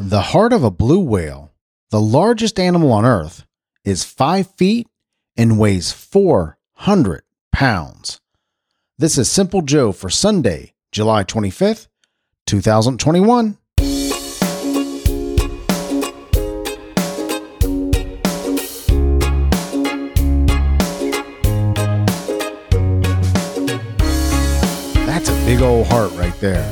The heart of a blue whale, the largest animal on Earth, is five feet and weighs 400 pounds. This is Simple Joe for Sunday, July 25th, 2021. That's a big old heart right there.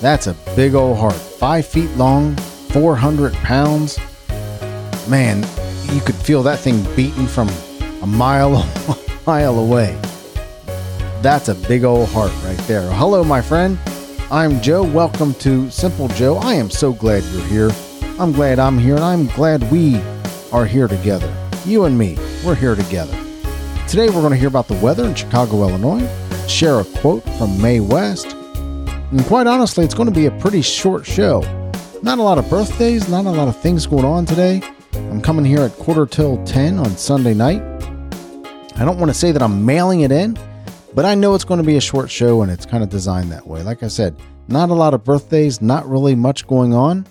That's a big old heart. Five feet long, 400 pounds. Man, you could feel that thing beating from a mile, a mile away. That's a big old heart right there. Hello, my friend. I'm Joe. Welcome to Simple Joe. I am so glad you're here. I'm glad I'm here, and I'm glad we are here together. You and me, we're here together. Today, we're going to hear about the weather in Chicago, Illinois, share a quote from Mae West, and quite honestly, it's going to be a pretty short show. Not a lot of birthdays, not a lot of things going on today. I'm coming here at quarter till 10 on Sunday night. I don't want to say that I'm mailing it in, but I know it's going to be a short show and it's kind of designed that way. Like I said, not a lot of birthdays, not really much going on.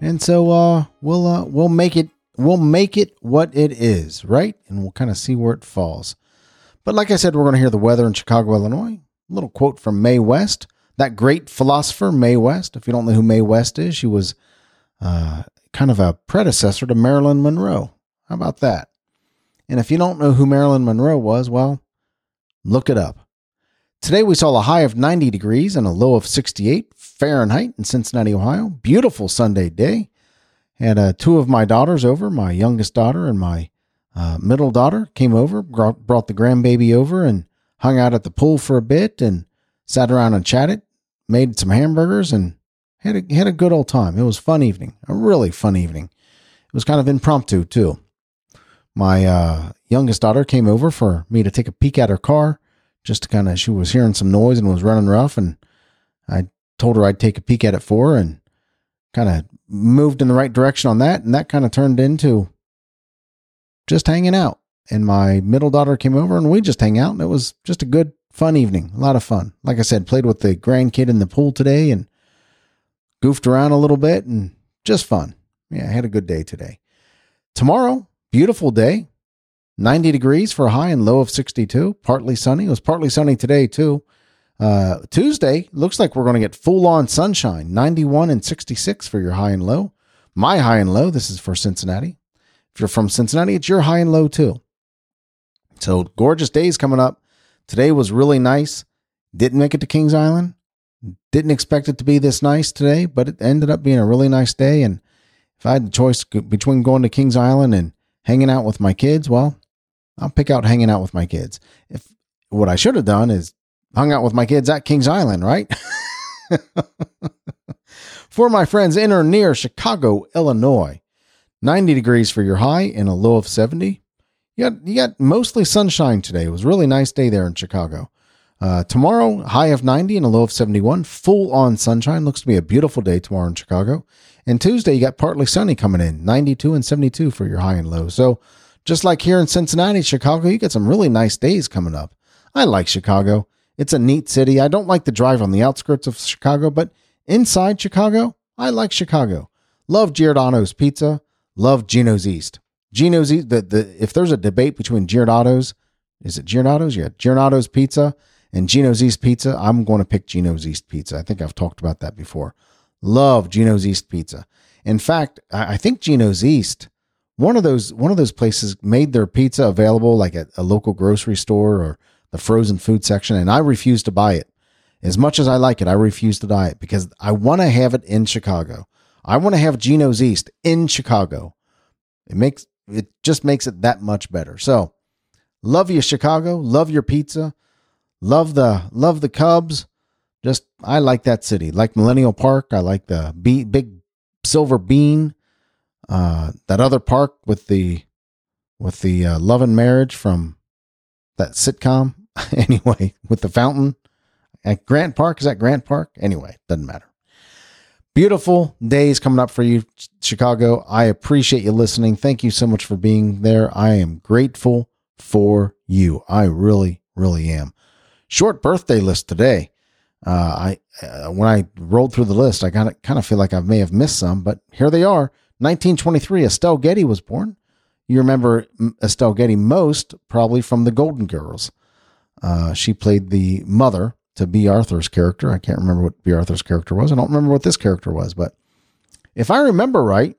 And so uh we'll uh we'll make it we'll make it what it is, right? And we'll kind of see where it falls. But like I said, we're going to hear the weather in Chicago, Illinois. A little quote from Mae West, that great philosopher, Mae West. If you don't know who Mae West is, she was uh, kind of a predecessor to Marilyn Monroe. How about that? And if you don't know who Marilyn Monroe was, well, look it up. Today we saw a high of 90 degrees and a low of 68 Fahrenheit in Cincinnati, Ohio. Beautiful Sunday day. Had uh, two of my daughters over, my youngest daughter and my uh, middle daughter came over, brought, brought the grandbaby over, and hung out at the pool for a bit, and sat around and chatted, made some hamburgers, and had a had a good old time. It was fun evening, a really fun evening. It was kind of impromptu too. My uh, youngest daughter came over for me to take a peek at her car, just to kind of she was hearing some noise and was running rough, and I told her I'd take a peek at it for her, and kind of moved in the right direction on that, and that kind of turned into just hanging out. And my middle daughter came over and we just hang out and it was just a good, fun evening. A lot of fun. Like I said, played with the grandkid in the pool today and goofed around a little bit and just fun. Yeah, I had a good day today. Tomorrow, beautiful day. 90 degrees for a high and low of 62. Partly sunny. It was partly sunny today too. Uh, Tuesday looks like we're going to get full on sunshine. 91 and 66 for your high and low. My high and low. This is for Cincinnati. If you're from Cincinnati, it's your high and low too. So gorgeous days coming up. Today was really nice. Didn't make it to Kings Island. Didn't expect it to be this nice today, but it ended up being a really nice day. And if I had the choice between going to Kings Island and hanging out with my kids, well, I'll pick out hanging out with my kids. If what I should have done is hung out with my kids at Kings Island, right? For my friends in or near Chicago, Illinois, 90 degrees for your high and a low of 70. You got you got mostly sunshine today. It was a really nice day there in Chicago. Uh, tomorrow, high of 90 and a low of 71. Full on sunshine. Looks to be a beautiful day tomorrow in Chicago. And Tuesday, you got partly sunny coming in, 92 and 72 for your high and low. So, just like here in Cincinnati, Chicago, you get some really nice days coming up. I like Chicago. It's a neat city. I don't like the drive on the outskirts of Chicago, but inside Chicago, I like Chicago. Love Giordano's Pizza. Love Gino's East. Gino's East. The, the if there's a debate between Giordano's, is it Giordano's? Yeah, Giordano's Pizza and Gino's East Pizza. I'm going to pick Gino's East Pizza. I think I've talked about that before. Love Gino's East Pizza. In fact, I think Gino's East, one of those one of those places made their pizza available like at a local grocery store or the frozen food section, and I refuse to buy it. As much as I like it, I refuse to buy it because I want to have it in Chicago. I want to have Gino's East in Chicago. It makes it just makes it that much better. So, love you Chicago, love your pizza, love the love the Cubs. Just I like that city. Like Millennial Park, I like the big silver bean. Uh, that other park with the with the uh, love and marriage from that sitcom. anyway, with the fountain at Grant Park. Is that Grant Park? Anyway, doesn't matter. Beautiful days coming up for you, Chicago. I appreciate you listening. Thank you so much for being there. I am grateful for you. I really, really am. Short birthday list today. Uh, I uh, when I rolled through the list, I kind of kind of feel like I may have missed some, but here they are. 1923, Estelle Getty was born. You remember Estelle Getty most probably from the Golden Girls. Uh, she played the mother to Bea Arthur's character. I can't remember what Bea Arthur's character was. I don't remember what this character was, but if I remember right,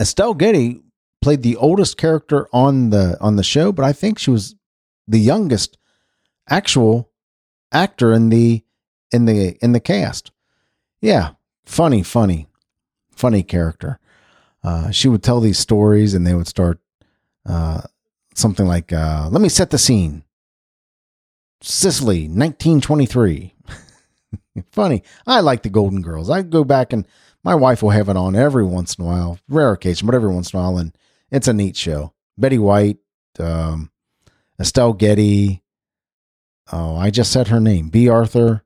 Estelle Getty played the oldest character on the on the show, but I think she was the youngest actual actor in the in the in the cast. Yeah, funny, funny, funny character. Uh, she would tell these stories, and they would start uh, something like, uh, "Let me set the scene." Sicily, 1923. funny. I like the Golden Girls. I go back and my wife will have it on every once in a while, rare occasion, but every once in a while, and it's a neat show. Betty White, um, Estelle Getty. Oh, I just said her name, Bea Arthur,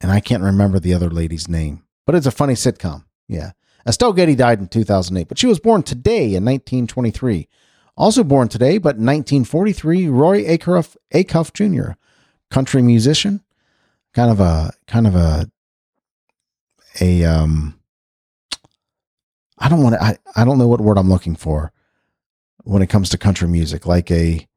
and I can't remember the other lady's name, but it's a funny sitcom. Yeah. Estelle Getty died in 2008, but she was born today in 1923. Also born today, but 1943, Roy Acuff, Acuff Jr., country musician, kind of a kind of a a um I don't want to I, I don't know what word I'm looking for when it comes to country music, like a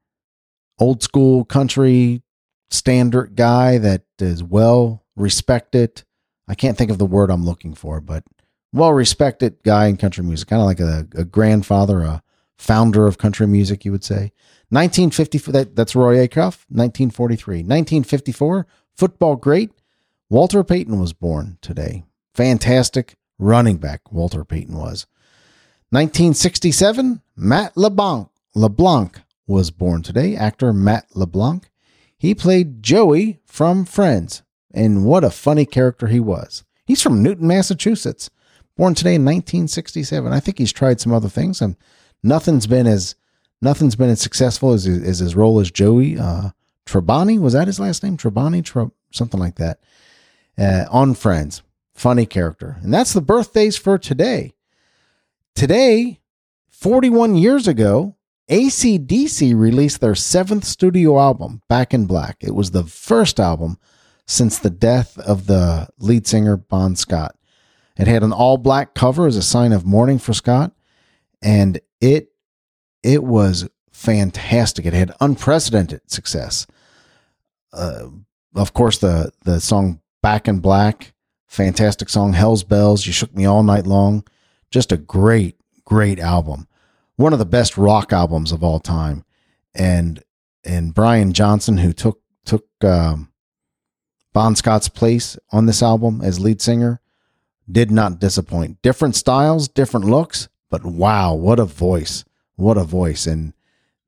old school country standard guy that is well respected. I can't think of the word I'm looking for, but well respected guy in country music, kind of like a, a, grandfather, a founder of country music, you would say. 1954, that, that's Roy Acuff, 1943. 1954, football great. Walter Payton was born today. Fantastic running back, Walter Payton was. 1967, Matt LeBlanc, LeBlanc was born today. Actor Matt LeBlanc. He played Joey from Friends, and what a funny character he was. He's from Newton, Massachusetts. Born today in 1967. I think he's tried some other things, and nothing's been as nothing's been as successful as, as his role as Joey uh. Was that his last name? Tribbiani, Tre- something like that. Uh, on Friends, funny character, and that's the birthdays for today. Today, 41 years ago, ACDC released their seventh studio album, Back in Black. It was the first album since the death of the lead singer, Bon Scott. It had an all black cover as a sign of mourning for Scott, and it it was fantastic. It had unprecedented success. Uh, of course, the the song "Back in Black," fantastic song. "Hell's Bells," "You Shook Me All Night Long," just a great, great album. One of the best rock albums of all time. And and Brian Johnson, who took took um, Bon Scott's place on this album as lead singer, did not disappoint. Different styles, different looks, but wow, what a voice! What a voice! And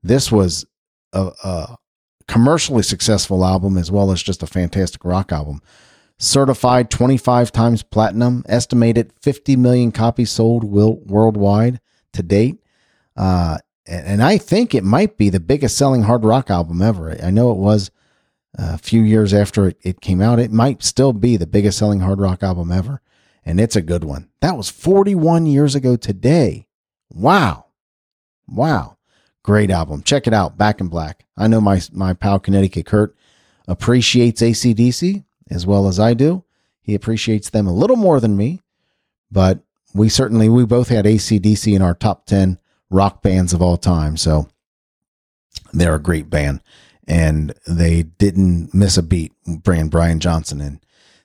this was a, a commercially successful album as well as just a fantastic rock album certified 25 times platinum, estimated 50 million copies sold worldwide to date. Uh, and I think it might be the biggest selling hard rock album ever. I know it was a few years after it, it came out. It might still be the biggest selling hard rock album ever. And it's a good one. That was 41 years ago today. Wow. Wow. Great album. Check it out. Back in Black. I know my, my pal Connecticut Kurt appreciates ACDC as well as I do. He appreciates them a little more than me, but we certainly, we both had ACDC in our top 10 rock bands of all time. So they're a great band and they didn't miss a beat bringing Brian Johnson in.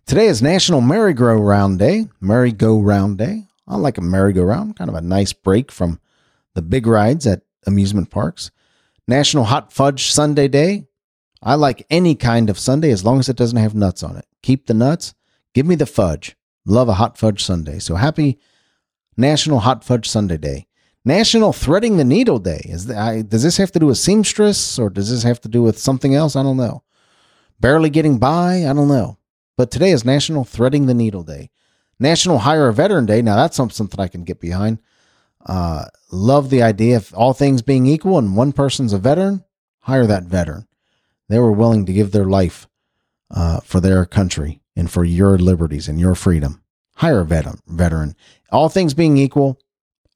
Today is National Merry-Go-Round Day. Merry-Go-Round Day. I like a merry-go-round, kind of a nice break from the big rides at amusement parks. National Hot Fudge Sundae Day. I like any kind of Sundae as long as it doesn't have nuts on it. Keep the nuts. Give me the fudge. Love a hot fudge Sundae. So happy National Hot Fudge Sundae Day. National Threading the Needle Day. Is the, I, does this have to do with seamstress or does this have to do with something else? I don't know. Barely getting by. I don't know. But today is National Threading the Needle Day. National Hire a Veteran Day. Now that's something I can get behind. Uh, love the idea of all things being equal and one person's a veteran. Hire that veteran. They were willing to give their life uh, for their country and for your liberties and your freedom. Hire a veteran. Veteran. All things being equal,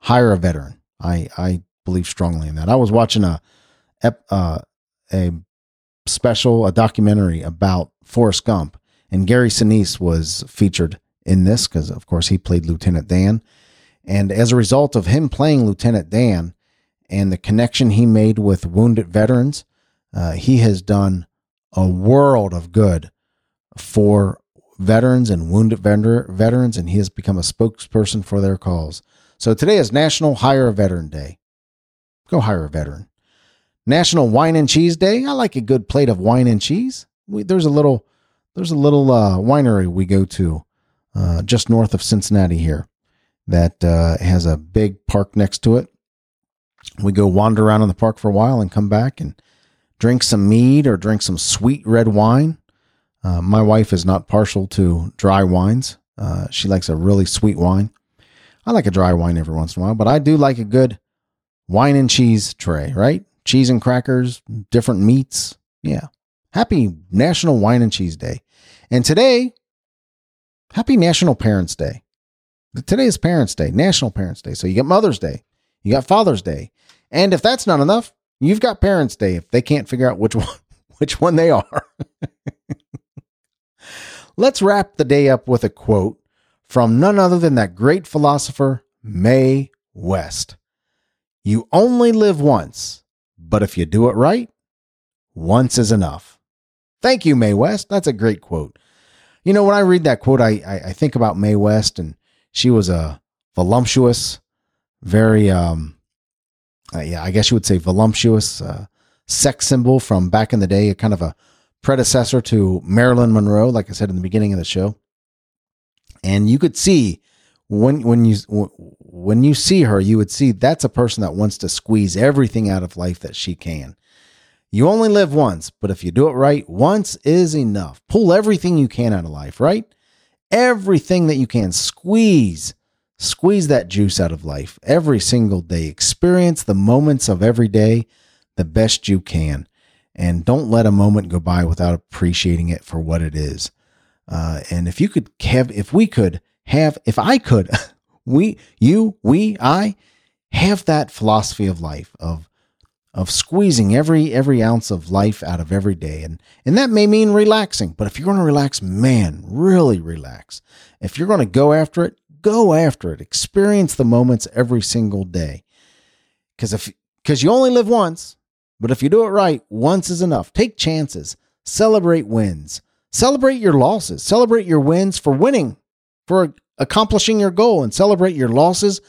hire a veteran. I I believe strongly in that. I was watching a uh, a special, a documentary about Forrest Gump, and Gary Sinise was featured in this because, of course, he played Lieutenant Dan. And as a result of him playing Lieutenant Dan and the connection he made with wounded veterans, uh, he has done a world of good for veterans and wounded veterans, and he has become a spokesperson for their cause. So today is National Hire a Veteran Day. Go hire a veteran. National Wine and Cheese Day. I like a good plate of wine and cheese. We, there's a little there's a little uh, winery we go to uh, just north of Cincinnati here that uh, has a big park next to it. We go wander around in the park for a while and come back and drink some mead or drink some sweet red wine. Uh, my wife is not partial to dry wines. Uh, she likes a really sweet wine. I like a dry wine every once in a while, but I do like a good wine and cheese tray, right? Cheese and crackers, different meats. Yeah. Happy National Wine and Cheese Day. And today, happy National Parents Day. Today is Parents Day, National Parents Day. So you got Mother's Day, you got Father's Day. And if that's not enough, you've got Parents Day if they can't figure out which one which one they are. Let's wrap the day up with a quote from none other than that great philosopher, Mae West. You only live once, but if you do it right, once is enough. Thank you, Mae West. That's a great quote. You know, when I read that quote, I, I, I think about Mae West, and she was a voluptuous, very, um, uh, yeah, I guess you would say voluptuous uh, sex symbol from back in the day, a kind of a predecessor to Marilyn Monroe, like I said in the beginning of the show. And you could see when when you when you see her, you would see that's a person that wants to squeeze everything out of life that she can. You only live once, but if you do it right, once is enough. Pull everything you can out of life, right? Everything that you can, squeeze, squeeze that juice out of life every single day. Experience the moments of every day the best you can and don't let a moment go by without appreciating it for what it is. Uh, and if you could have, if we could have, if I could, we, you, we, I have that philosophy of life of, of squeezing every, every ounce of life out of every day. And, and that may mean relaxing, but if you're going to relax, man, really relax. If you're going to go after it, go after it. Experience the moments every single day. Cause if, cause you only live once but if you do it right, once is enough. Take chances, celebrate wins, celebrate your losses, celebrate your wins for winning, for accomplishing your goal, and celebrate your losses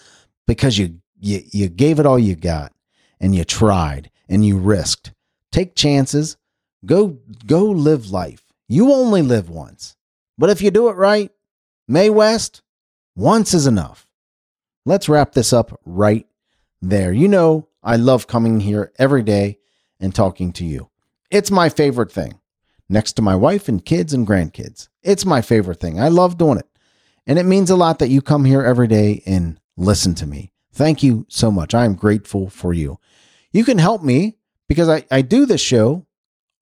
because you, you, you gave it all you got and you tried and you risked. Take chances, go, go live life. You only live once. But if you do it right, Mae West, once is enough. Let's wrap this up right there. You know, I love coming here every day and talking to you. It's my favorite thing. Next to my wife and kids and grandkids. It's my favorite thing. I love doing it. And it means a lot that you come here every day and listen to me. Thank you so much. I am grateful for you. You can help me because I, I do this show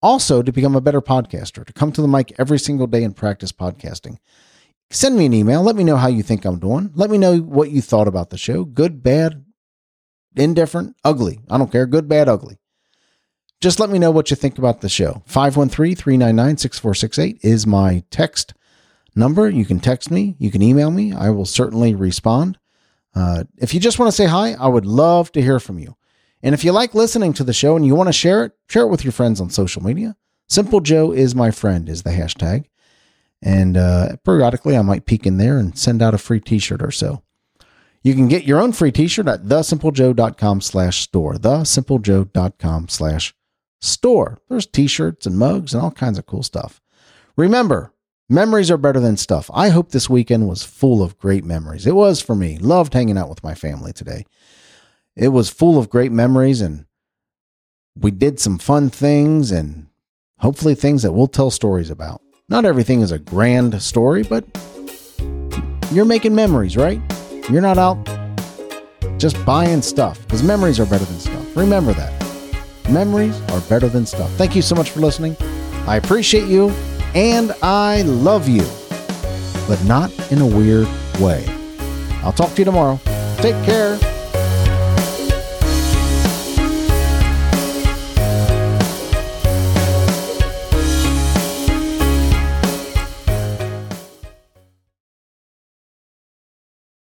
also to become a better podcaster, to come to the mic every single day and practice podcasting. Send me an email. Let me know how you think I'm doing. Let me know what you thought about the show good, bad, indifferent, ugly. I don't care. Good, bad, ugly. Just let me know what you think about the show. 513 399 6468 is my text number. You can text me, you can email me. I will certainly respond. Uh, if you just want to say hi, I would love to hear from you. And if you like listening to the show and you want to share it, share it with your friends on social media. Simple Joe is my friend is the hashtag. And uh, periodically I might peek in there and send out a free t-shirt or so. You can get your own free t-shirt at thesimplejoe.com slash store, thesimplejoe.com slash store. There's t-shirts and mugs and all kinds of cool stuff. Remember, memories are better than stuff. I hope this weekend was full of great memories. It was for me. Loved hanging out with my family today. It was full of great memories and we did some fun things and hopefully things that we'll tell stories about. Not everything is a grand story, but you're making memories, right? You're not out just buying stuff because memories are better than stuff. Remember that. Memories are better than stuff. Thank you so much for listening. I appreciate you and I love you, but not in a weird way. I'll talk to you tomorrow. Take care.